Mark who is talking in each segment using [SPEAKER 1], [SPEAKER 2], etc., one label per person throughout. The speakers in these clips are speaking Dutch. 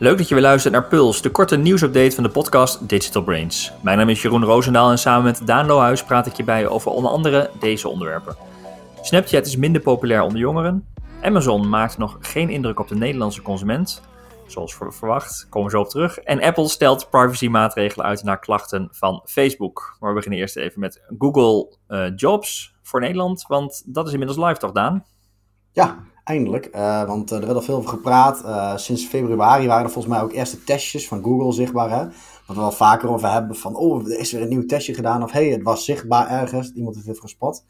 [SPEAKER 1] Leuk dat je weer luistert naar Puls, de korte nieuwsupdate van de podcast Digital Brains. Mijn naam is Jeroen Roosendaal en samen met Daan Lohuis praat ik je bij over onder andere deze onderwerpen. Snapchat is minder populair onder jongeren. Amazon maakt nog geen indruk op de Nederlandse consument. Zoals verwacht, komen we zo op terug. En Apple stelt privacymaatregelen uit naar klachten van Facebook. Maar we beginnen eerst even met Google uh, Jobs voor Nederland, want dat is inmiddels live toch, Daan?
[SPEAKER 2] Ja, eindelijk. Uh, want uh, er werd al veel over gepraat. Uh, sinds februari waren er volgens mij ook eerste testjes van Google zichtbaar. Hè? Wat we wel vaker over hebben van, oh, er is weer een nieuw testje gedaan. Of hey, het was zichtbaar ergens. Iemand heeft het gespot.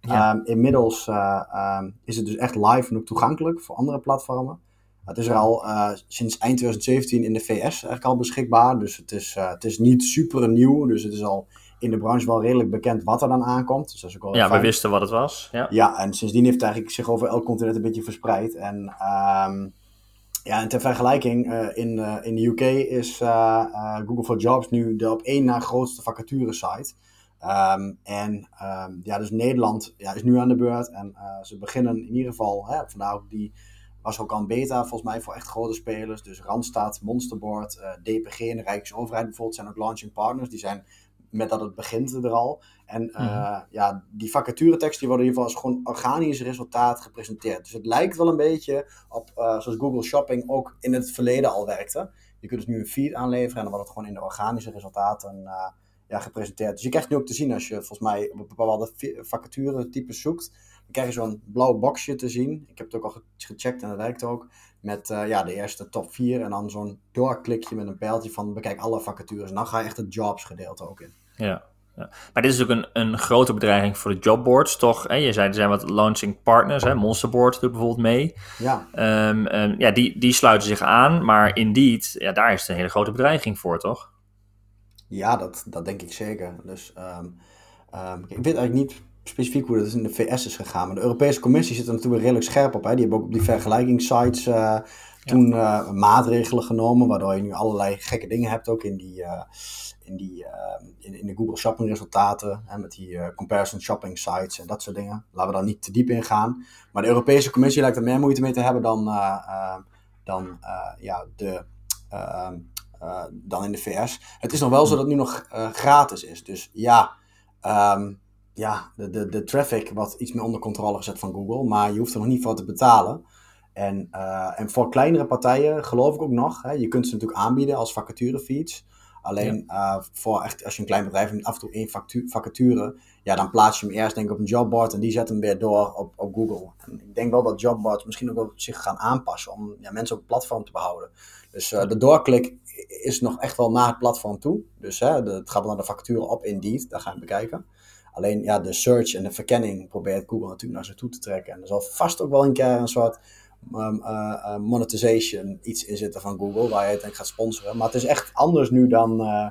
[SPEAKER 2] Ja. Um, inmiddels um, is het dus echt live en ook toegankelijk voor andere platformen. Het is er al sinds eind 2017 in de VS eigenlijk al beschikbaar. Dus het is, het is niet super nieuw. Dus het is al in de branche wel redelijk bekend wat er dan aankomt. Dus dat is ook wel
[SPEAKER 1] ja,
[SPEAKER 2] fijn.
[SPEAKER 1] we wisten wat het was. Ja.
[SPEAKER 2] ja, en sindsdien heeft het eigenlijk zich over elk continent een beetje verspreid. En, um, ja, en ter vergelijking, uh, in, uh, in de UK is uh, Google for Jobs nu de op één na grootste vacature site. Um, en um, ja, dus Nederland ja, is nu aan de beurt. En ze beginnen in ieder geval, hè, vandaar ook die was ook al een beta volgens mij voor echt grote spelers. Dus Randstad, Monsterboard, DPG en de Rijksoverheid bijvoorbeeld zijn ook launching partners. Die zijn met dat het begint er al. En uh, mm. ja, die vacaturetekst die worden in ieder geval als gewoon organisch resultaat gepresenteerd. Dus het lijkt wel een beetje op uh, zoals Google Shopping ook in het verleden al werkte. Je kunt dus nu een feed aanleveren en dan wordt het gewoon in de organische resultaten uh, ja, gepresenteerd. Dus je krijgt nu ook te zien als je volgens mij op bepaalde vacature types zoekt. Dan krijg je zo'n blauw boxje te zien. Ik heb het ook al gecheckt en dat werkt ook. Met ja, de eerste top 4 en dan zo'n doorklikje met een pijltje van bekijk alle vacatures. En dan ga je echt het jobs gedeelte ook in.
[SPEAKER 1] Ja, ja. Maar dit is ook een, een grote bedreiging voor de jobboards, toch? Hè? Je zei, er zijn wat launching partners, hè? Monsterboard doet bijvoorbeeld mee.
[SPEAKER 2] Ja.
[SPEAKER 1] Um, um, ja, die, die sluiten zich aan, maar Indeed, ja, daar is het een hele grote bedreiging voor, toch?
[SPEAKER 2] Ja, dat, dat denk ik zeker. Dus um, ik weet eigenlijk niet specifiek hoe dat in de VS is gegaan, maar de Europese Commissie zit er natuurlijk redelijk scherp op. Hè? Die hebben ook op die vergelijkingssites uh, toen uh, maatregelen genomen, waardoor je nu allerlei gekke dingen hebt ook in die... Uh, in, die, uh, in, in, de Google Shopping resultaten. Met die comparison shopping sites en dat soort dingen. Laten we daar niet te diep in gaan. Maar de Europese Commissie lijkt er meer moeite mee te hebben dan, dan, ja, de, ehm, dan in de VS. Het is nog wel zo dat het nu nog gratis is. Dus ja, um, ja de, de, de traffic wordt iets meer onder controle gezet van Google. Maar je hoeft er nog niet voor te betalen. En, en voor kleinere partijen geloof ik ook nog. Hè, je kunt ze natuurlijk aanbieden als vacaturefeeds. Alleen ja. uh, voor echt, als je een klein bedrijf hebt af en toe één vacature, ja, dan plaats je hem eerst denk ik op een jobboard en die zet hem weer door op, op Google. En ik denk wel dat jobboards misschien ook wel zich gaan aanpassen om ja, mensen op het platform te behouden. Dus uh, de doorklik is nog echt wel naar het platform toe. Dus hè, de, het gaat naar de vacature op Indeed, daar gaan we bekijken. Alleen ja, de search en de verkenning probeert Google natuurlijk naar zich toe te trekken. En er zal vast ook wel een keer een soort um, uh, monetization iets in zitten van Google, waar je het denk gaat sponsoren. Maar het is echt anders nu dan, uh,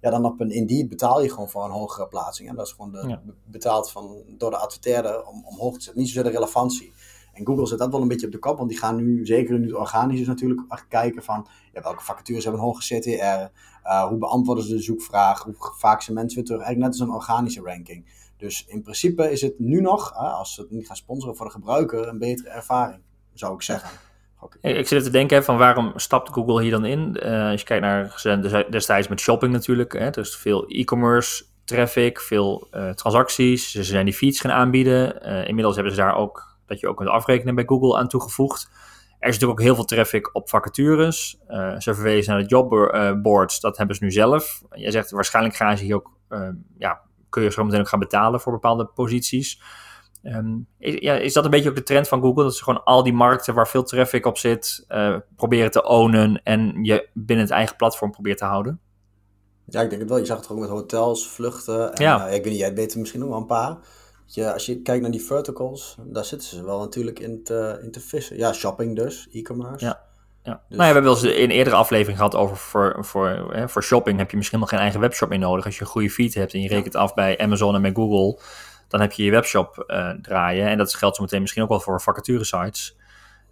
[SPEAKER 2] ja, dan op een Indeed betaal je gewoon voor een hogere plaatsing. En dat is gewoon de, ja. betaald van, door de adverteerder om omhoog te zetten. Niet zozeer de relevantie. En Google zet dat wel een beetje op de kop, want die gaan nu, zeker nu het organisch is natuurlijk, kijken van ja, welke vacatures hebben een hoge CTR, uh, hoe beantwoorden ze de zoekvraag, hoe vaak zijn mensen weer terug. Eigenlijk net als een organische ranking. Dus in principe is het nu nog, uh, als ze het niet gaan sponsoren voor de gebruiker, een betere ervaring zou ik zeggen.
[SPEAKER 1] Okay. Ik zit te denken van waarom stapt Google hier dan in? Uh, als je kijkt naar destijds met shopping natuurlijk, hè, dus veel e-commerce traffic, veel uh, transacties. Ze zijn die feeds gaan aanbieden. Uh, inmiddels hebben ze daar ook dat je ook kunt afrekenen bij Google aan toegevoegd. Er is natuurlijk ook heel veel traffic op vacatures. ze verwezen naar de jobboards, dat hebben ze nu zelf. Je zegt waarschijnlijk gaan ze hier ook, ja, kun je zo meteen ook gaan betalen voor bepaalde posities. Um, is, ja, is dat een beetje ook de trend van Google? Dat ze gewoon al die markten waar veel traffic op zit, uh, proberen te ownen en je binnen het eigen platform probeert te houden?
[SPEAKER 2] Ja, ik denk het wel. Je zag het ook met hotels, vluchten. En, ja. Uh, ik weet niet, jij weet er misschien nog wel een paar. Je, als je kijkt naar die verticals, daar zitten ze wel natuurlijk in te, in te vissen. Ja, shopping dus, e-commerce.
[SPEAKER 1] Ja. Ja. Dus... Nou ja, we hebben wel eens in een eerdere aflevering gehad over voor, voor, hè, voor shopping heb je misschien nog geen eigen webshop meer nodig. Als je een goede feed hebt en je rekent af bij Amazon en bij Google, dan heb je je webshop uh, draaien. En dat geldt zo meteen misschien ook wel voor vacature sites.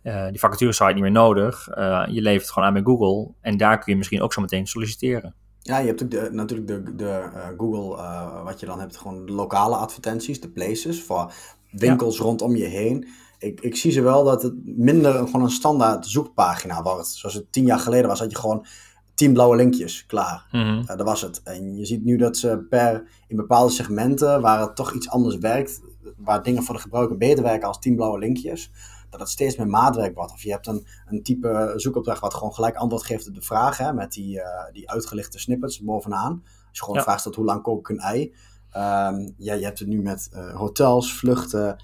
[SPEAKER 1] Uh, die vacature site niet meer nodig. Uh, je levert het gewoon aan bij Google. En daar kun je misschien ook zo meteen solliciteren.
[SPEAKER 2] Ja, je hebt ook de, natuurlijk de, de Google, wat je dan hebt, gewoon de lokale advertenties, de places, voor winkels ja. rondom je heen. ik, ik zie ze wel dat het minder gewoon een standaard zoekpagina wordt. Zoals het tien jaar geleden was, had je gewoon tien blauwe linkjes, klaar.
[SPEAKER 1] Mhm.
[SPEAKER 2] dat was het. En je ziet nu dat ze per, in bepaalde segmenten, waar het toch iets anders werkt, waar dingen voor de gebruiker beter werken als tien blauwe linkjes, dat het steeds meer maatwerk wordt. Of je hebt een, een type zoekopdracht wat gewoon gelijk antwoord geeft op de vraag, hè, met die, eh, die uitgelichte snippets bovenaan. Als je gewoon
[SPEAKER 1] Ja.
[SPEAKER 2] vraagt hoe lang kook ik een ei. Ehm, ja, je hebt het nu met eh, hotels, vluchten,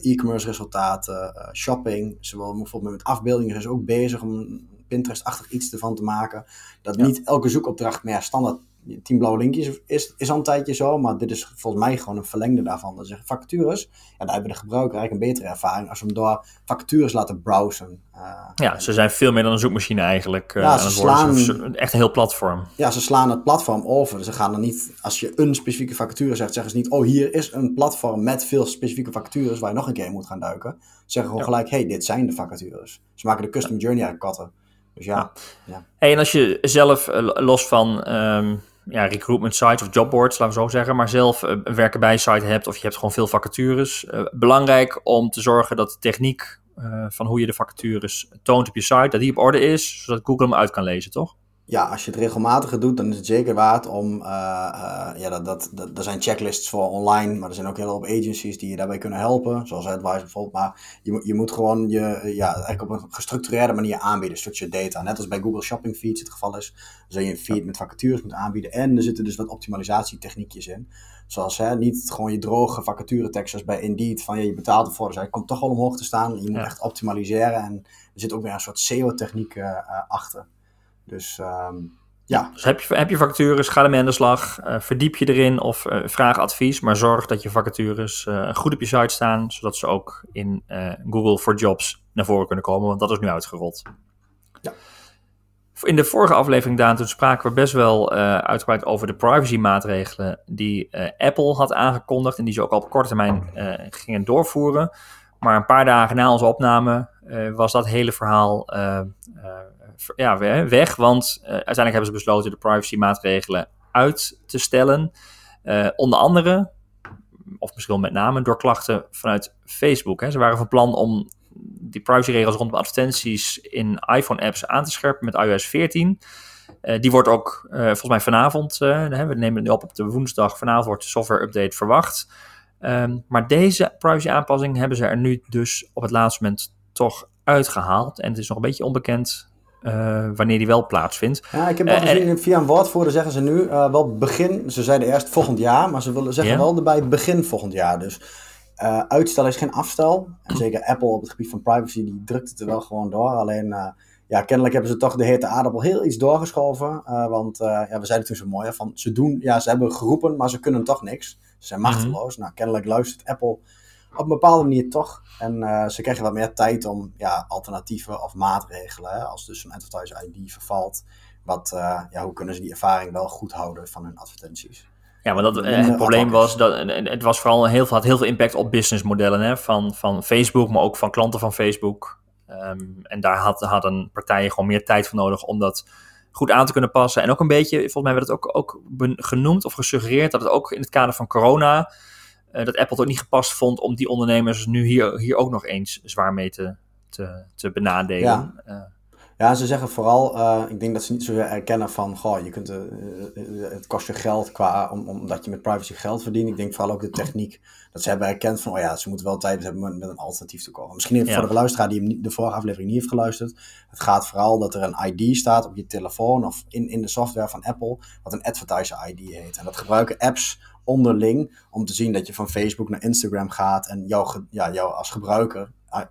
[SPEAKER 2] e-commerce resultaten, shopping. Zowel bijvoorbeeld met afbeeldingen is ook bezig om Pinterest-achtig iets ervan te maken. Dat
[SPEAKER 1] Ja.
[SPEAKER 2] niet elke zoekopdracht meer standaard 10 blauwe linkjes is, is al een tijdje zo. Maar dit is volgens mij gewoon een verlengde daarvan. Dat zeggen vacatures. Ja, daar hebben de gebruiker eigenlijk een betere ervaring als we hem door vacatures laten browsen. Eh,
[SPEAKER 1] Ja,
[SPEAKER 2] en-
[SPEAKER 1] ze zijn veel meer dan een zoekmachine eigenlijk. eh,
[SPEAKER 2] Ja, ze slaan-
[SPEAKER 1] Ze- Echt een heel platform.
[SPEAKER 2] ja, ze slaan het platform over. Ze gaan er niet, als je een specifieke vacature zegt, zeggen ze niet, oh, hier is een platform met veel specifieke vacatures waar je nog een keer in moet gaan duiken. Ze zeggen gewoon
[SPEAKER 1] Ja.
[SPEAKER 2] gelijk, hey, dit zijn de vacatures. Ze maken de custom journey eigenlijk korter. Dus ja,
[SPEAKER 1] Hey, en als je zelf, eh, los van ehm, ja, recruitment sites of jobboards, laten we zo zeggen, maar zelf eh, een werken bij site hebt of je hebt gewoon veel vacatures, eh, belangrijk om te zorgen dat de techniek eh, van hoe je de vacatures toont op je site, dat die op orde is, zodat Google hem uit kan lezen, toch?
[SPEAKER 2] Ja, als je het regelmatiger doet, dan is het zeker waard om, eh, eh, ja, dat, dat, dat, er zijn checklists voor online, maar er zijn ook heel veel agencies die je daarbij kunnen helpen, zoals Advice bijvoorbeeld. Maar je, moet- je moet gewoon je, ja, eigenlijk op een gestructureerde manier aanbieden, structured data. Net als bij Google Shopping Feeds het geval is, zul je een feed met vacatures moeten aanbieden. En er zitten dus wat optimalisatietechniekjes in. Zoals hè, niet gewoon je droge vacature tekst zoals bij Indeed, van ja, je betaalt ervoor, dus hij komt toch al omhoog te staan. Je moet
[SPEAKER 1] Ja.
[SPEAKER 2] echt optimaliseren en er zit ook weer een soort SEO-techniek eh, achter. Dus ehm, ja,
[SPEAKER 1] Dus heb je, heb je vacatures, ga ermee aan de slag, eh, verdiep je erin of eh, vraag advies, maar zorg dat je vacatures eh, goed op je site staan, zodat ze ook in Google for Jobs naar voren kunnen komen, want dat is nu uitgerold.
[SPEAKER 2] Ja.
[SPEAKER 1] In de vorige aflevering, Daan, toen spraken we best wel uitgebreid over de privacy-maatregelen die Apple had aangekondigd en die ze ook al op korte termijn gingen doorvoeren. Maar een paar dagen na onze opname was dat hele verhaal ver- ja, we- weg, want eh, uiteindelijk hebben ze besloten de privacy-maatregelen uit te stellen. Eh, onder andere, of misschien met name, door klachten vanuit Facebook. Hè. Ze waren van plan om die privacyregels rondom advertenties in iPhone-apps aan te scherpen met iOS 14. Eh, die wordt ook volgens mij vanavond, we nemen het nu op op de woensdag, vanavond wordt de software-update verwacht. Ehm, maar deze privacy-aanpassing hebben ze er nu dus op het laatste moment toch uitgehaald. En het is nog een beetje onbekend eh, wanneer die wel plaatsvindt.
[SPEAKER 2] Ja, ik heb wel
[SPEAKER 1] Eh,
[SPEAKER 2] gezien, via een woordvoerder zeggen ze nu eh, wel begin. Ze zeiden eerst volgend jaar, maar ze willen zeggen wel erbij begin volgend jaar. Dus uitstel is geen afstel. En zeker Apple op het gebied van privacy, die drukt het er wel gewoon door. Alleen, ja, kennelijk hebben ze toch de hete aardappel heel iets doorgeschoven. Want ja, we zeiden toen zo mooi, van ze doen, ja, ze hebben geroepen, maar ze kunnen toch niks. Ze zijn machteloos. Nou, kennelijk luistert Apple op een bepaalde manier toch. En eh, ze krijgen wat meer tijd om ja, alternatieven of maatregelen, hè, als dus een advertiser ID vervalt. Wat, eh, ja, hoe kunnen ze die ervaring wel goed houden van hun advertenties?
[SPEAKER 1] Ja, maar dat, eh, het probleem was dat het was vooral heel veel, had heel veel impact op businessmodellen hè, van, van Facebook, maar ook van klanten van Facebook. Ehm, en daar had, hadden partijen gewoon meer tijd voor nodig om dat goed aan te kunnen passen. En ook een beetje, volgens mij werd het ook, ook genoemd of gesuggereerd dat het ook in het kader van corona, eh, dat Apple het ook niet gepast vond om die ondernemers nu hier, hier ook nog eens zwaar mee te, te, te benadelen.
[SPEAKER 2] Ja.
[SPEAKER 1] Eh,
[SPEAKER 2] Ja, ze zeggen vooral, eh, ik denk dat ze niet zozeer erkennen van, goh, je kunt, het kost je geld qua, om, omdat je met privacy geld verdient. Ik denk vooral ook de techniek, dat ze hebben erkend van, oh ja, ze moeten wel tijd hebben met, met een alternatief te komen. Misschien even
[SPEAKER 1] Ja.
[SPEAKER 2] voor de luisteraar die hem de vorige aflevering niet heeft geluisterd. Het gaat vooral dat er een ID staat op je telefoon of in, in de software van Apple, wat een advertiser ID heet. En dat gebruiken apps onderling om te zien dat je van Facebook naar Instagram gaat en jou, ja, jou als gebruiker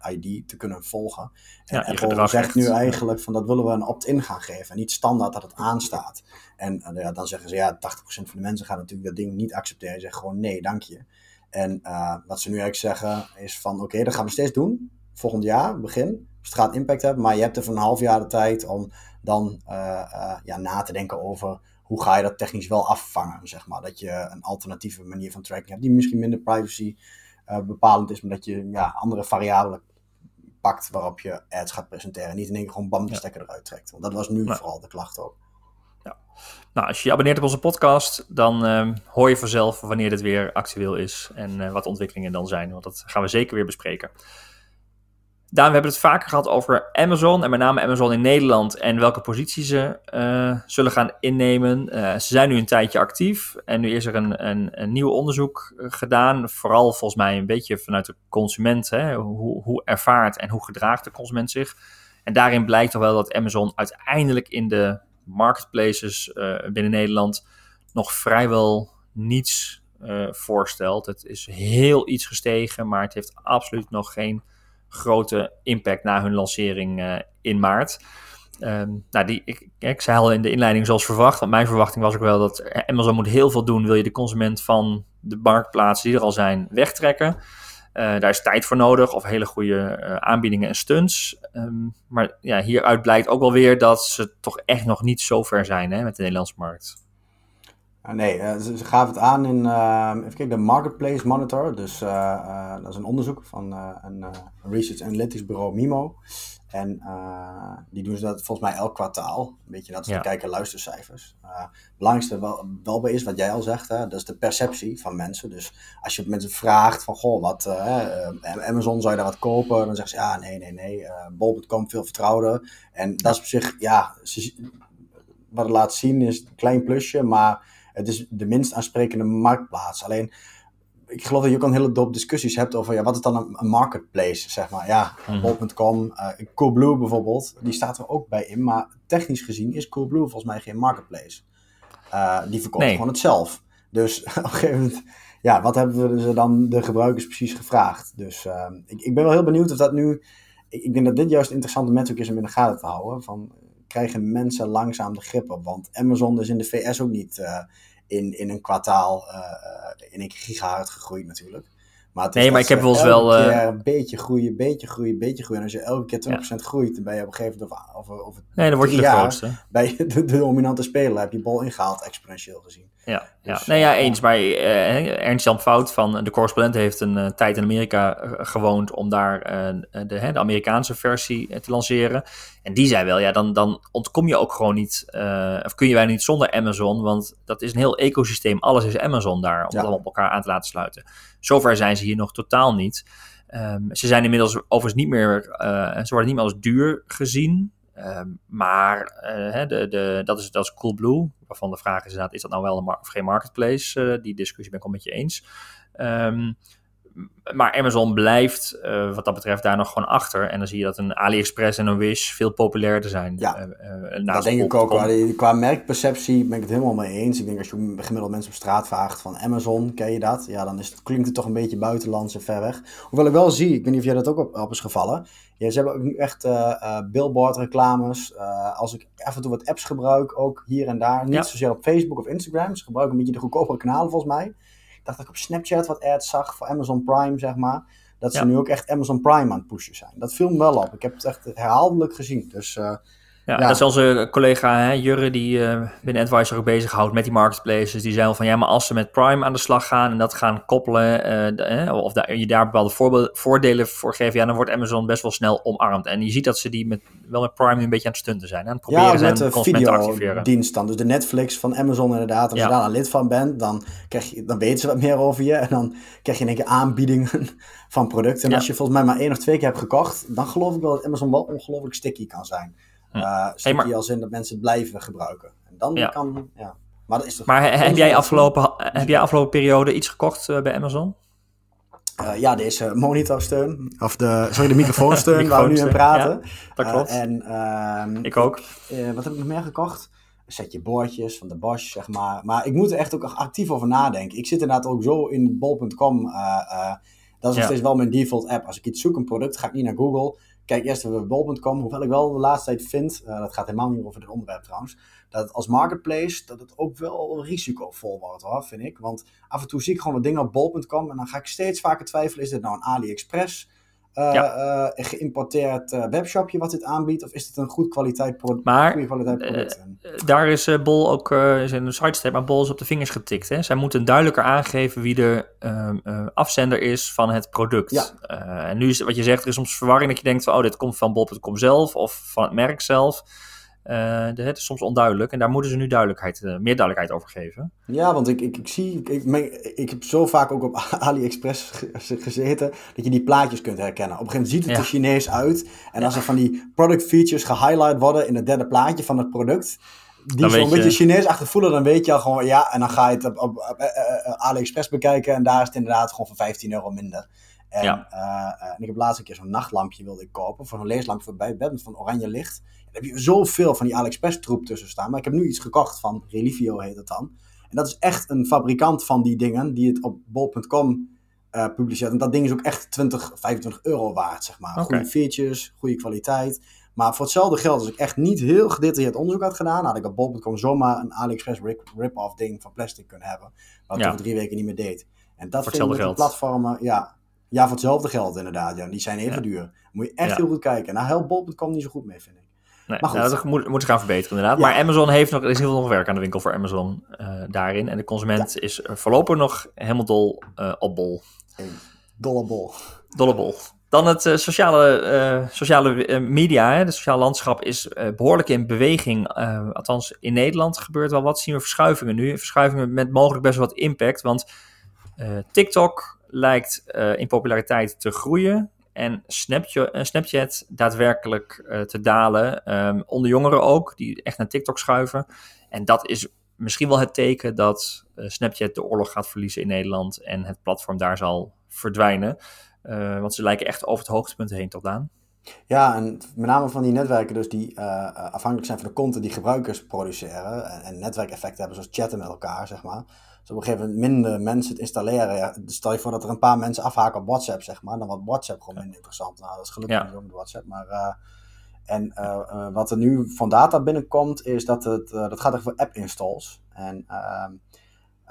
[SPEAKER 2] ID te kunnen volgen. En
[SPEAKER 1] Ja,
[SPEAKER 2] Apple zegt nu eigenlijk van dat willen we een opt-in gaan geven. En niet standaard dat het aanstaat. En ja, dan zeggen ze ja, 80% van de mensen gaan natuurlijk dat ding niet accepteren. Ze zeggen gewoon nee, dank je. En eh, wat ze nu eigenlijk zeggen is van oké, dat gaan we steeds doen. Volgend jaar, begin. Dus het gaat impact hebben. Maar je hebt er van een half jaar de tijd om dan eh, eh, ja, na te denken over hoe ga je dat technisch wel afvangen. Zeg maar. Dat je een alternatieve manier van tracking hebt. Die misschien minder privacy eh, bepalend is. Maar dat je ja, andere variabelen pakt waarop je ads gaat presenteren. Niet in één keer gewoon bam de
[SPEAKER 1] Ja.
[SPEAKER 2] stekker eruit trekt. Want dat was nu vooral de klacht ook.
[SPEAKER 1] Nou, als je je abonneert op onze podcast, dan ehm, hoor je vanzelf wanneer dit weer actueel is en eh, wat de ontwikkelingen dan zijn. Want dat gaan we zeker weer bespreken. Daan, we hebben het vaker gehad over Amazon en met name Amazon in Nederland en welke positie ze uh, zullen gaan innemen. Uh, ze zijn nu een tijdje actief en nu is er een, een, een nieuw onderzoek gedaan. Vooral volgens mij een beetje vanuit de consument. Hè? Hoe, hoe ervaart en hoe gedraagt de consument zich? En daarin blijkt toch wel dat Amazon uiteindelijk in de marketplaces binnen Nederland nog vrijwel niets voorstelt. Het is heel iets gestegen, maar het heeft absoluut nog geen grote impact na hun lancering uh, in maart. Um, nou, die, ik, zei al in de inleiding zoals verwacht, want mijn verwachting was ook wel dat Amazon moet heel veel doen, wil je de consument van de marktplaatsen die er al zijn wegtrekken. Uh, daar is tijd voor nodig of hele goede uh, aanbiedingen en stunts. Um, maar ja, hieruit blijkt ook wel weer dat ze toch echt nog niet zo ver zijn hè, met de Nederlandse markt.
[SPEAKER 2] Uh, nee, uh, ze, gaven het aan in uh, even kijken, de Marketplace Monitor. Dus dat is een onderzoek van een research analytics bureau Mimo. En die doen ze dat volgens mij elk kwartaal. Een beetje dat is ja. kijken luistercijfers. het belangrijkste wel, wel bij is, wat jij al zegt, hè, dat is de perceptie van mensen. Dus als je mensen vraagt van, goh, wat, Amazon, zou je daar wat kopen? Dan zeggen ze, ja, nee, nee, nee. Bol.com veel vertrouwder. En dat is op zich, ja, ze, wat het laat zien is een klein plusje, maar het is de minst aansprekende marktplaats. Alleen, ik geloof dat je ook een hele doop discussies hebt over ja, wat is dan een, een marketplace, zeg maar. Ja, mm bol.com, uh, Coolblue bijvoorbeeld, die staat er ook bij in. Maar technisch gezien is Coolblue volgens mij geen marketplace. Uh, die verkoopt nee. gewoon het zelf. Dus op een gegeven moment, ja, wat hebben we ze dan de gebruikers precies gevraagd? Dus uh, ik, ik ben wel heel benieuwd of dat nu... Ik, ik denk dat dit juist een interessante metric is om in de gaten te houden. Van, krijgen mensen langzaam de grip op. Want Amazon is in de VS ook niet uh, in, in een kwartaal uh, in een gigahertz gegroeid natuurlijk.
[SPEAKER 1] Maar nee, maar ik heb wel eens wel...
[SPEAKER 2] Uh... een beetje groeien, beetje groeien, beetje groeien. En als je elke keer 20% ja. groeit, dan ben je op een gegeven moment... Of, of, of
[SPEAKER 1] nee, dan word je de grootste.
[SPEAKER 2] Bij de, de, dominante speler heb je bol ingehaald, exponentieel gezien.
[SPEAKER 1] Ja, ja. Dus, nee, ja eens. Maar uh, Ernst Jan Fout van de correspondent heeft een uh, tijd in Amerika gewoond om daar de, de, Amerikaanse versie te lanceren. En die zei wel, ja, dan, dan ontkom je ook gewoon niet, of kun je wij niet zonder Amazon, want dat is een heel ecosysteem. Alles is Amazon daar, om ja. dat op elkaar aan te laten sluiten. Zover zijn ze hier nog totaal niet. Um, ze zijn inmiddels overigens niet meer, ze worden niet meer als duur gezien. Um, maar uh, de, de, dat, is, dat is Coolblue, waarvan de vraag is inderdaad, is dat nou wel een of geen marketplace? Uh, die discussie ben ik al met je eens. Um, maar Amazon blijft uh, wat dat betreft daar nog gewoon achter. En dan zie je dat een AliExpress en een Wish veel populairder zijn.
[SPEAKER 2] Ja, dat denk ik ook. Qua, qua merkperceptie ben ik het helemaal mee eens. Ik denk als je gemiddeld mensen op straat vraagt van Amazon, ken je dat? Ja, dan is het, klinkt het toch een beetje buitenlands en ver weg. Hoewel ik wel zie, ik weet niet of jij dat ook op, op is gevallen ja, ze hebben ook nu echt uh, billboard reclames. Als ik af en toe wat apps gebruik, ook hier en daar. Niet ja. zozeer op Facebook of Instagram. Ze gebruiken een beetje de goedkopere kanalen volgens mij. Dacht dat ik op Snapchat wat ads zag voor Amazon Prime, zeg maar. Dat ze ja. nu ook echt Amazon Prime aan het pushen zijn. Dat viel me wel op. Ik heb het echt herhaaldelijk gezien. Dus
[SPEAKER 1] ja, ja, dat is onze collega hè, Jurre, die uh, binnen Advisor ook bezighoudt met die marketplaces. Die zei van ja, maar als ze met Prime aan de slag gaan en dat gaan koppelen, uh, de, of je daar bepaalde voordelen voor geven, ja, dan wordt Amazon best wel snel omarmd. En je ziet dat ze die met, wel met Prime nu een beetje aan het stunten zijn. Aan het proberen
[SPEAKER 2] ja, met de videodienst dan. Dus de Netflix van Amazon inderdaad. Als ja. je daar een lid van bent, dan, krijg je, dan weten ze wat meer over je. En dan krijg je in één keer aanbiedingen van producten. En als je volgens mij maar één of twee keer hebt gekocht, dan geloof ik wel dat Amazon wel ongelooflijk sticky kan zijn. Uh, hey, maar... als in dat mensen blijven gebruiken. En dan ja. kan, ja.
[SPEAKER 1] Maar, dat is toch maar heb, jij afgelopen, heb jij afgelopen periode iets gekocht uh, bij Amazon?
[SPEAKER 2] Uh, ja, deze monitorsteun, of de, sorry, de microfoonsteun waar we nu in praten.
[SPEAKER 1] Ja, dat klopt.
[SPEAKER 2] en, uh,
[SPEAKER 1] ik ook.
[SPEAKER 2] Wat heb ik nog meer gekocht? Een setje boordjes van de Bosch, zeg maar. Maar ik moet er echt ook actief over nadenken. Ik zit inderdaad ook zo in bol.com. dat is nog steeds wel mijn default app. Als ik iets zoek, een product, ga ik niet naar Google kijk eerst even bij bol.com. Hoewel ik wel de laatste tijd vind, uh, dat gaat helemaal niet over dit onderwerp trouwens, dat als marketplace dat het ook wel risicovol wordt hoor, vind ik. Want af en toe zie ik gewoon wat dingen op bol.com en dan ga ik steeds vaker twijfelen, is dit nou een AliExpress? Uh, ja. uh, geïmporteerd uh, webshopje wat dit aanbiedt? Of is het een goed kwaliteit product?
[SPEAKER 1] Maar
[SPEAKER 2] goede kwaliteit
[SPEAKER 1] product daar is Bol ook een sidestep, maar Bol is op de vingers getikt. Hè? Zij moeten duidelijker aangeven wie de ehm, afzender is van het product.
[SPEAKER 2] Ja.
[SPEAKER 1] en nu is wat je zegt, er is soms verwarring dat je denkt van, oh, dit komt van Bol.com zelf of van het merk zelf. Uh, de, het is soms onduidelijk en daar moeten ze nu duidelijkheid, uh, meer duidelijkheid over geven.
[SPEAKER 2] Ja, want ik, ik, ik zie, ik, ik heb zo vaak ook op AliExpress gezeten dat je die plaatjes kunt herkennen. Op een gegeven moment ziet het ja. er Chinees uit en als er van die product features gehighlight worden in het derde plaatje van het product, die zo'n beetje Chinees achter voelen, dan weet je al gewoon ja. En dan ga je het op, op, op uh, AliExpress bekijken en daar is het inderdaad gewoon voor 15 euro minder. En, ja. en ik heb laatst een keer zo'n nachtlampje wilde ik kopen, voor een leeslampje voor bij bed van oranje licht. Daar heb je zoveel van die AliExpress troep tussen staan. Maar ik heb nu iets gekocht van Relivio heet het dan. En dat is echt een fabrikant van die dingen die het op bol.com uh, publiceert. En dat ding is ook echt 20, 25 euro waard, zeg maar. Okay. Goede features, goede kwaliteit. Maar voor hetzelfde geld, als ik echt niet heel gedetailleerd onderzoek had gedaan, had ik op bol.com zomaar een AliExpress rip-off ding van plastic kunnen hebben. Wat ik ja. over drie weken niet meer deed. En dat vind ik met platformen, ja, ja, voor hetzelfde geld inderdaad. Ja. Die zijn even duur. Moet je echt heel goed kijken. Nou, helpt bol.com niet zo goed mee, vind ik.
[SPEAKER 1] Nee, maar goed. Nou, dat moet, moet gaan verbeteren inderdaad. Maar Amazon heeft nog, er is heel veel nog werk aan de winkel voor Amazon uh, daarin. En de consument is voorlopig nog helemaal dol uh, op bol.
[SPEAKER 2] Dolle bol.
[SPEAKER 1] Dolle bol. Dan het uh, sociale, sociale media, hè. het sociale landschap is behoorlijk in beweging. althans, in Nederland gebeurt wel wat. Zien we verschuivingen nu. Verschuivingen met mogelijk best wel wat impact. Want TikTok lijkt in populariteit te groeien. En Snapchat, Snapchat daadwerkelijk te dalen. Um, onder jongeren ook, die echt naar TikTok schuiven. En dat is misschien wel het teken dat Snapchat de oorlog gaat verliezen in Nederland. En het platform daar zal verdwijnen. Want ze lijken echt over het hoogtepunt heen tot aan.
[SPEAKER 2] Ja, en met name van die netwerken dus die afhankelijk zijn van de content die gebruikers produceren en, en netwerkeffecten hebben zoals chatten met elkaar, zeg maar. Dus op een gegeven moment minder mensen het installeren. Ja, stel je voor dat er een paar mensen afhaken op WhatsApp, zeg maar. Dan wordt WhatsApp gewoon minder interessant. Nou, dat is gelukkig niet ja. met WhatsApp. Maar, uh, en uh, wat er nu van data binnenkomt, is dat het, dat gaat over app installs. En ehm,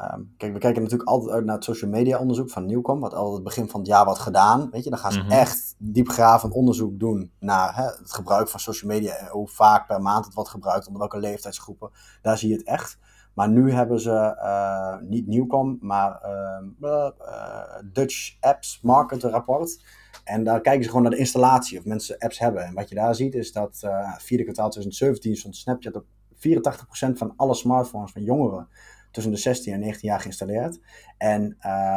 [SPEAKER 2] Um, kijk, we kijken natuurlijk altijd uit naar het social media onderzoek van Nieuwkom, wat altijd het begin van het jaar wordt gedaan. Weet je, dan gaan ze mm -hmm. echt diepgravend onderzoek doen naar hè, het gebruik van social media en hoe vaak per maand het wordt gebruikt, onder welke leeftijdsgroepen. Daar zie je het echt. Maar nu hebben ze uh, niet Nieuwkom, maar uh, Dutch Apps Market Rapport. En daar kijken ze gewoon naar de installatie of mensen apps hebben. En wat je daar ziet is dat vierde kwartaal 2017 stond Snapchat op 84% van alle smartphones van jongeren tussen de 16 en 19 jaar geïnstalleerd. En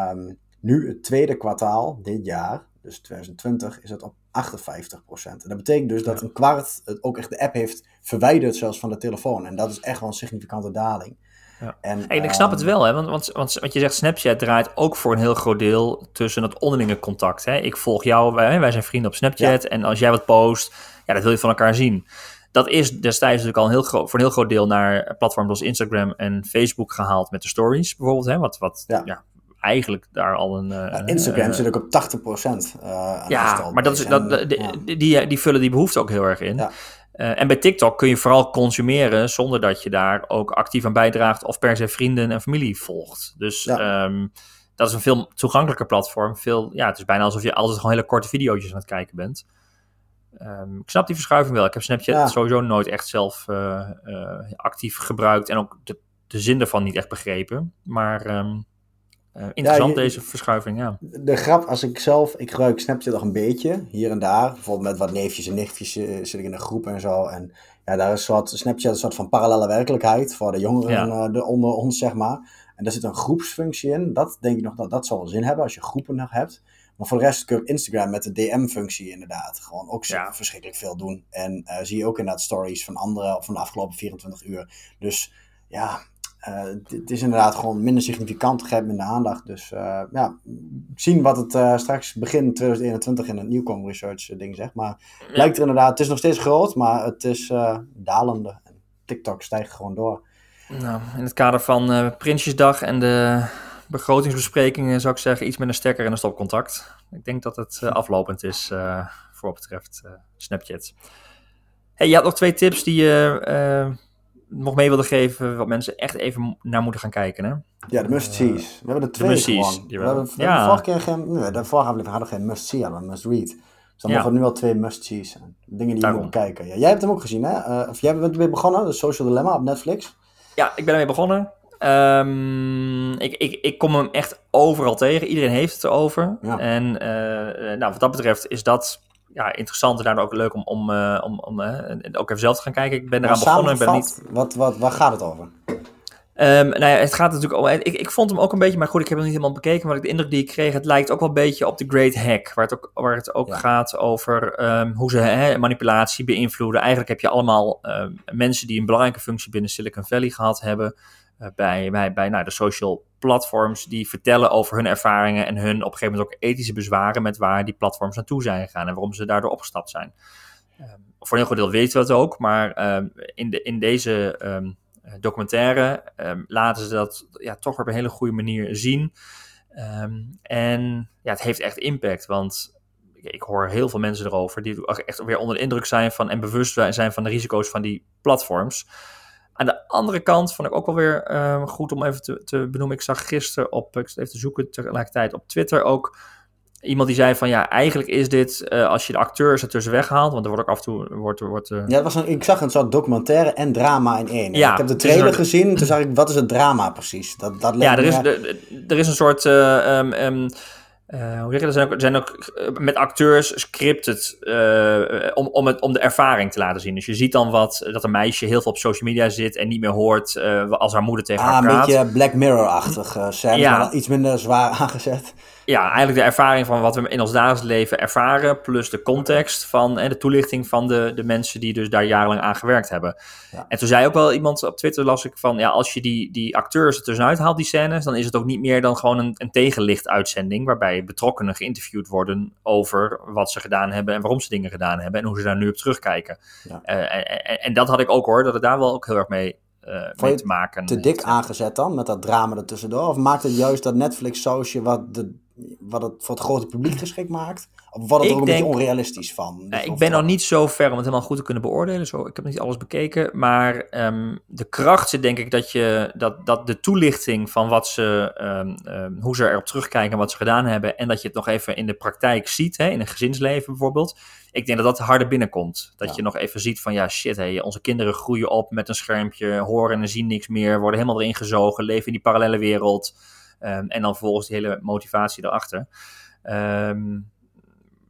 [SPEAKER 2] um, nu het tweede kwartaal dit jaar, dus 2020, is het op 58%. En dat betekent dus dat een kwart het ook echt de app heeft verwijderd zelfs van de telefoon. En dat is echt wel een significante daling.
[SPEAKER 1] Ja. En, en, ik snap het wel, hè? Want, want, want wat je zegt, Snapchat draait ook voor een heel groot deel tussen het onderlinge contact. Hè? Ik volg jou, wij, wij zijn vrienden op Snapchat. En als jij wat post, ja, dat wil je van elkaar zien. Dat is destijds natuurlijk al een heel groot, voor een heel groot deel naar platforms als Instagram en Facebook gehaald met de stories bijvoorbeeld. Hè, wat wat ja. eigenlijk daar al een.
[SPEAKER 2] Uh, Instagram uh, zit ook op 80% uh,
[SPEAKER 1] Ja, maar dat is, dat, die, die, die, vullen die behoefte ook heel erg in. Ja. Uh, en bij TikTok kun je vooral consumeren zonder dat je daar ook actief aan bijdraagt of per se vrienden en familie volgt. Dus ja. um, dat is een veel toegankelijker platform. Veel, ja, het is bijna alsof je altijd gewoon hele korte video's aan het kijken bent. Um, ik snap die verschuiving wel. Ik heb Snapchat ja. sowieso nooit echt zelf uh, uh, actief gebruikt en ook de, de zin ervan niet echt begrepen. Maar um, uh, interessant ja, je, deze verschuiving, ja.
[SPEAKER 2] De grap, als ik zelf, ik gebruik Snapchat nog een beetje, hier en daar. Bijvoorbeeld met wat neefjes en nichtjes zit ik in een groep en zo. En ja, daar is soort, Snapchat een soort van parallele werkelijkheid voor de jongeren ja. de, onder ons, zeg maar. En daar zit een groepsfunctie in. Dat denk ik nog dat dat zal wel zin hebben als je groepen nog hebt. Maar voor de rest kun je op Instagram met de DM-functie inderdaad gewoon ook ja. verschrikkelijk veel doen. En zie je ook inderdaad stories van anderen van de afgelopen 24 uur. Dus ja, het is inderdaad gewoon minder significant, geeft minder aandacht. Dus uh, ja, zien wat het straks begin 2021 in het Newcom Research ding zegt. Maar ja. lijkt er inderdaad, het is nog steeds groot, maar het is dalende. En TikTok stijgt gewoon door.
[SPEAKER 1] Nou, in het kader van Prinsjesdag en de begrotingsbesprekingen zou ik zeggen iets met een stekker en een stopcontact. Ik denk dat het uh, aflopend is uh, voor wat betreft Snapchat. Hey, je had nog twee tips die je nog mee wilde geven, wat mensen echt even naar moeten gaan kijken, hè?
[SPEAKER 2] Ja, de must-sees. We hebben er twee gewoon. We hebben, we ja. de vorige keer geen, nee, de vorige aflevering hadden we geen must-see, hadden we must-read. Dus dan ja. mogen we nu al twee must-sees zijn. Dingen die Daarom. je moet kijken. Ja, jij hebt hem ook gezien, hè? of jij bent weer begonnen, de Social Dilemma op Netflix.
[SPEAKER 1] Ja, ik ben ermee begonnen. Um, ik, ik, ik kom hem echt overal tegen. Iedereen heeft het erover. Ja. En uh, nou, wat dat betreft is dat ja, interessant en daardoor ook leuk om, om, om, om ook even zelf te gaan kijken. Ik ben eraan begonnen. Ik ben niet...
[SPEAKER 2] wat, wat, waar gaat het over?
[SPEAKER 1] Um, nou ja, het gaat natuurlijk om. Ik, ik vond hem ook een beetje, maar goed, ik heb hem niet helemaal bekeken. Maar de indruk die ik kreeg, het lijkt ook wel een beetje op de Great Hack. Waar het ook, waar het ook gaat over um, hoe ze manipulatie beïnvloeden. Eigenlijk heb je allemaal um, mensen die een belangrijke functie binnen Silicon Valley gehad hebben. Uh, bij bij, bij nou, de social platforms die vertellen over hun ervaringen en hun op een gegeven moment ook ethische bezwaren met waar die platforms naartoe zijn gegaan en waarom ze daardoor opgestapt zijn. voor een heel groot deel weten we het ook, maar in, de, in deze eh, documentaire um, laten ze dat ja, toch op een hele goede manier zien. En ja, het heeft echt impact, want ik hoor heel veel mensen erover die echt weer onder de indruk zijn van en bewust zijn van de risico's van die platforms. Aan de andere kant vond ik ook wel weer um, goed om even te, te, benoemen. Ik zag gisteren op, ik even te zoeken tegelijkertijd op Twitter ook iemand die zei van ja, eigenlijk is dit uh, als je de acteurs ertussen weghaalt, want er wordt ook af en toe wordt, wordt uh...
[SPEAKER 2] ja, het was een, ik zag een soort documentaire en drama in één. Ja, ik heb de trailer gezien, toen zag ik wat is het drama precies? Dat, dat
[SPEAKER 1] ja, er is, er, er is een soort uh, um, um, uh, hoe zeg je dat? Zijn ook, zijn ook met acteurs scripted uh, om, om, het, om de ervaring te laten zien. Dus je ziet dan wat dat een meisje heel veel op social media zit en niet meer hoort uh, als haar moeder tegen
[SPEAKER 2] ah,
[SPEAKER 1] haar praat.
[SPEAKER 2] Een beetje Black Mirror-achtig, uh, ja. iets minder zwaar aangezet
[SPEAKER 1] ja, eigenlijk de ervaring van wat we in ons dagelijks leven ervaren, plus de context van en de toelichting van de, de mensen die dus daar jarenlang aan gewerkt hebben. Ja. En toen zei ook wel iemand op Twitter, las ik van, ja, als je die, die acteurs er tussenuit haalt, die scènes, dan is het ook niet meer dan gewoon een, een tegenlicht-uitzending, waarbij betrokkenen geïnterviewd worden over wat ze gedaan hebben en waarom ze dingen gedaan hebben en hoe ze daar nu op terugkijken. Ja. Uh, en, en, dat had ik ook hoor, dat het daar wel ook heel erg mee uh, mee te maken.
[SPEAKER 2] Te dik aangezet dan, met dat drama ertussendoor? Of maakt het juist dat Netflix-sausje wat de wat het voor het grote publiek geschikt maakt? Of wat het er ook een beetje onrealistisch van?
[SPEAKER 1] Uh, ik ben nog niet zo ver om het helemaal goed te kunnen beoordelen. Zo, ik heb niet alles bekeken. Maar um, de kracht zit denk ik dat, je, dat, dat de toelichting van wat ze, um, um, hoe ze erop terugkijken en wat ze gedaan hebben. En dat je het nog even in de praktijk ziet, hè, in een gezinsleven bijvoorbeeld. Ik denk dat dat harder binnenkomt. Dat je nog even ziet van ja shit, hey, onze kinderen groeien op met een schermpje, horen en zien niks meer, worden helemaal erin gezogen, leven in die parallele wereld. Um, en dan vervolgens die hele motivatie erachter. Um,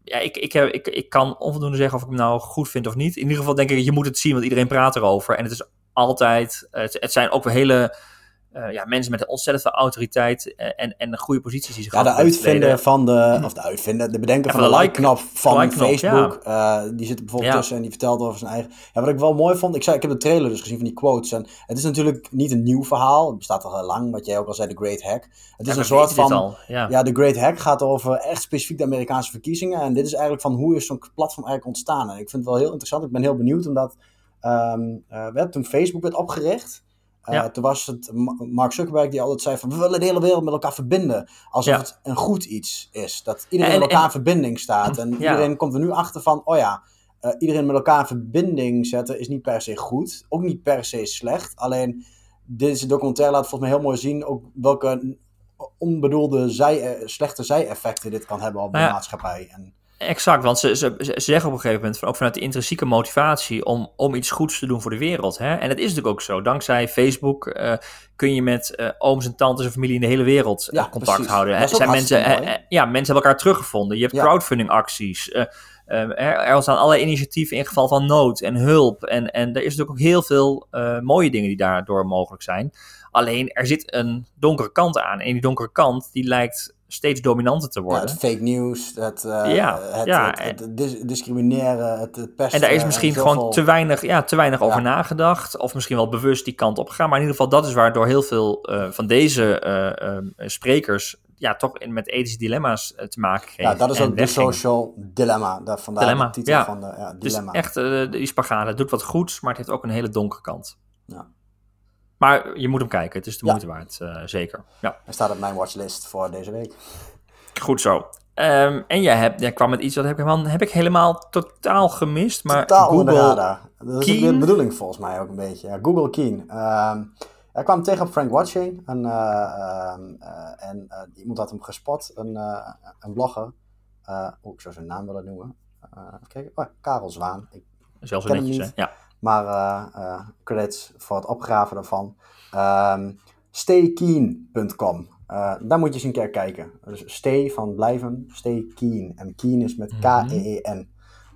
[SPEAKER 1] ja, ik, ik, heb, ik, ik kan onvoldoende zeggen of ik hem nou goed vind of niet. In ieder geval denk ik, je moet het zien, want iedereen praat erover. En het is altijd, het, het zijn ook hele uh, ja, mensen met een ontzettend veel autoriteit en, en goede posities die ze
[SPEAKER 2] Ja, de uitvinder van de, of de uitvinder, de bedenker van, van, de like-knop van like Facebook, ja. uh, die zit er bijvoorbeeld tussen en die vertelt over zijn eigen... Ja, wat ik wel mooi vond, ik, zei, ik heb de trailer dus gezien van die quotes en het is natuurlijk niet een nieuw verhaal, het bestaat al heel lang, wat jij ook al zei, de Great Hack. Het is een soort van, ja. de Great Hack gaat over echt specifiek de Amerikaanse verkiezingen en dit is eigenlijk van hoe is zo'n platform eigenlijk ontstaan. En ik vind het wel heel interessant, ik ben heel benieuwd omdat um, uh, werd, toen Facebook werd opgericht... Uh, Toen was het Mark Zuckerberg die altijd zei van we willen de hele wereld met elkaar verbinden. Alsof het een goed iets is. Dat iedereen en, met elkaar in verbinding staat. En iedereen komt er nu achter van, oh ja, uh, iedereen met elkaar in verbinding zetten is niet per se goed. Ook niet per se slecht. Alleen deze documentaire laat volgens mij heel mooi zien ook welke onbedoelde zij, uh, slechte zij-effecten dit kan hebben op de maatschappij. En,
[SPEAKER 1] Exact, want ze, ze, ze, zeggen op een gegeven moment, ook vanuit de intrinsieke motivatie, om, om iets goeds te doen voor de wereld. Hè? En dat is natuurlijk ook zo. Dankzij Facebook uh, kun je met uh, ooms en tantes en familie in de hele wereld ja, contact precies. houden. Hè? Zijn mensen, ja, mensen hebben elkaar teruggevonden. Je hebt ja. crowdfunding acties. er, er staan allerlei initiatieven in geval van nood en hulp. En, en er is natuurlijk ook heel veel mooie dingen die daardoor mogelijk zijn. Alleen er zit een donkere kant aan. En die donkere kant die lijkt steeds dominanter te worden.
[SPEAKER 2] Ja, het fake news, het, uh, ja, het, ja, het, het, dis discrimineren, het, pesten.
[SPEAKER 1] En daar is misschien gewoon te weinig, ja, te weinig over nagedacht. Of misschien wel bewust die kant op gegaan. Maar in ieder geval, dat is waardoor heel veel uh, van deze uh, sprekers ja, toch in, met ethische dilemma's te maken kregen.
[SPEAKER 2] Ja, dat is ook de social dilemma. Daar, vandaar dilemma, de titel van de ja,
[SPEAKER 1] dilemma. Dus echt, die spagaat. Het doet wat goeds, maar het heeft ook een hele donkere kant. Ja. Maar je moet hem kijken, het is de moeite waard, uh, zeker. Ja.
[SPEAKER 2] Hij staat op mijn watchlist voor deze week.
[SPEAKER 1] Goed zo. Um, en jij, hebt, jij kwam met iets, dat heb ik, helemaal, heb ik helemaal totaal gemist. Maar
[SPEAKER 2] totaal Google. Dat is de bedoeling volgens mij ook een beetje. Ja, Google Keen. Um, hij kwam tegen op Frank Watching. En, uh, uh, en iemand had hem gespot, een, een blogger. oh, ik zou zijn naam willen noemen. even kijken. Oh, Karel Zwaan. Ik
[SPEAKER 1] Zelfs netjes, hè? Ja.
[SPEAKER 2] Maar uh, credits voor het opgraven daarvan. Um, staykeen.com. Uh, daar moet je eens een keer kijken. Dus stay van blijven, stay keen. En keen is met K-E-E-N.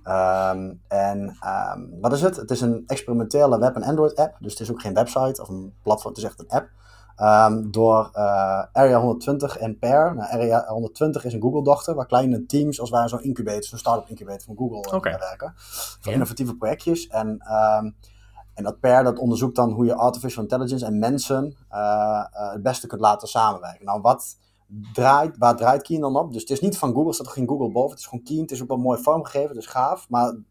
[SPEAKER 2] Ehm, en ehm, wat is het? Het is een experimentele web- en Android-app. Dus het is ook geen website of een platform, het is echt een app. Ehm, door uh, Area 120 en Pair. Nou, Area 120 is een Google-dochter, waar kleine teams als wij zo'n incubator, zo'n start-up incubator van Google uh,
[SPEAKER 1] okay.
[SPEAKER 2] werken. Voor innovatieve projectjes. En, en dat Pair dat onderzoekt dan hoe je artificial intelligence en mensen uh, het beste kunt laten samenwerken. Nou, wat draait, waar draait Keen dan op? Dus het is niet van Google, staat er geen Google boven. Het is gewoon Keen, het is ook wel mooi vormgegeven, dus gaaf. Maar het,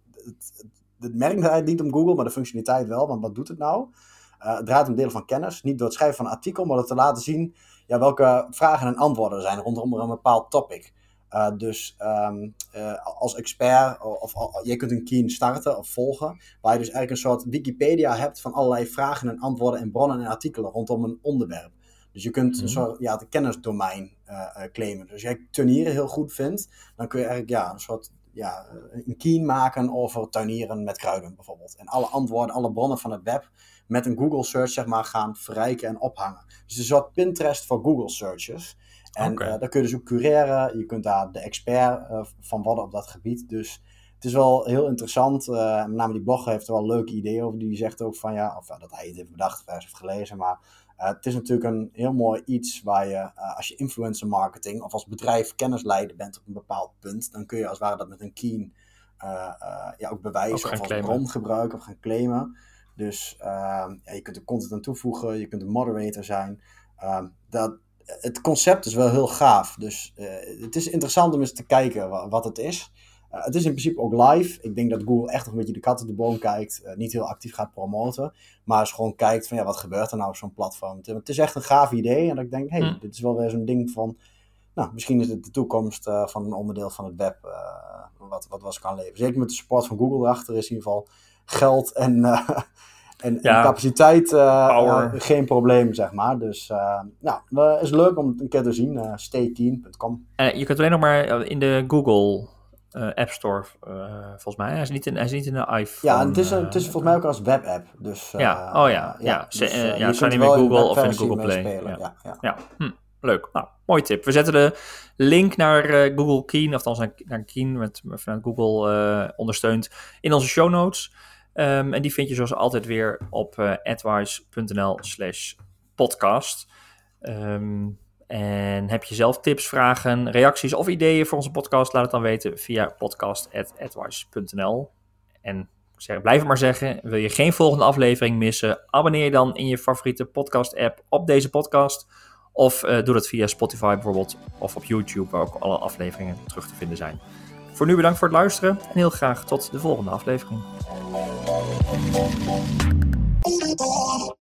[SPEAKER 2] het, het merk draait niet om Google, maar de functionaliteit wel. Want wat doet het nou? Uh, het draait om delen van kennis. Niet door het schrijven van een artikel, maar door te laten zien ja, welke vragen en antwoorden er zijn rondom een bepaald topic. Uh, dus um, uh, als expert, of, of je kunt een Keen starten of volgen, waar je dus eigenlijk een soort Wikipedia hebt van allerlei vragen en antwoorden en bronnen en artikelen rondom een onderwerp. Dus je kunt
[SPEAKER 1] Mhm.
[SPEAKER 2] een soort ja, het kennisdomein claimen. Dus als jij tuinieren heel goed vindt, dan kun je eigenlijk ja, een soort ja, een keen maken over tuinieren met kruiden bijvoorbeeld. En alle antwoorden, alle bronnen van het web met een Google search zeg maar gaan verrijken en ophangen. Dus een soort Pinterest voor Google searches. En okay. uh, daar kun je dus ook cureren. Je kunt daar de expert uh, van worden op dat gebied. Dus het is wel heel interessant. Uh, met name die blogger heeft er wel leuke ideeën over. Die zegt ook van ja, of dat hij het heeft bedacht of heeft gelezen. Maar het is natuurlijk een heel mooi iets waar je, als je influencer marketing of als bedrijf kennisleider bent op een bepaald punt, dan kun je als het ware dat met een keen ja, ook bewijzen of als bron gebruiken of gaan claimen. Dus ehm, ja, je kunt er content aan toevoegen, je kunt een moderator zijn. Ehm, dat, het concept is wel heel gaaf. Dus eh, het is interessant om eens te kijken wa- wat het is. Eh, het is in principe ook live. Ik denk dat Google echt nog een beetje de kat op de boom kijkt. eh, niet heel actief gaat promoten. Maar eens gewoon kijkt van ja, wat gebeurt er nou op zo'n platform. Het, is echt een gaaf idee. En dat ik denk, hé, hey, dit is wel weer zo'n ding van... Nou, misschien is het de toekomst van een onderdeel van het web. wat, wat was kan leven. Zeker met de support van Google erachter is in ieder geval geld en... eh, en,
[SPEAKER 1] Ja,
[SPEAKER 2] en capaciteit eh,
[SPEAKER 1] power.
[SPEAKER 2] eh, geen probleem, zeg maar. Dus uh, nou, uh, is leuk om het een keer te zien. Uh,
[SPEAKER 1] je kunt alleen nog maar in de Google App Store, volgens mij. Hij is niet in, hij is niet in de iPhone.
[SPEAKER 2] Ja, het is, het is volgens mij ook als webapp. Dus, uh,
[SPEAKER 1] Ja, oh ja, ja.
[SPEAKER 2] Dus, uh,
[SPEAKER 1] ja,
[SPEAKER 2] je kunt
[SPEAKER 1] met
[SPEAKER 2] in
[SPEAKER 1] Google of in Google Play,
[SPEAKER 2] meespelen.
[SPEAKER 1] ja.
[SPEAKER 2] Ja, ja.
[SPEAKER 1] Hm, leuk. Nou, mooi tip. We zetten de link naar Google Keen, of naar, naar Keen, met, vanuit Google ondersteund, in onze show notes. Ehm, en die vind je zoals altijd weer op eh advice.nl slash podcast. Ehm, en heb je zelf tips, vragen, reacties of ideeën voor onze podcast? Laat het dan weten via podcast.advice.nl. En zeg, blijf het maar zeggen, wil je geen volgende aflevering missen? Abonneer je dan in je favoriete podcast app op deze podcast. Of eh, doe dat via Spotify bijvoorbeeld. Of op YouTube, waar ook alle afleveringen terug te vinden zijn. Voor nu bedankt voor het luisteren. En heel graag tot de volgende aflevering.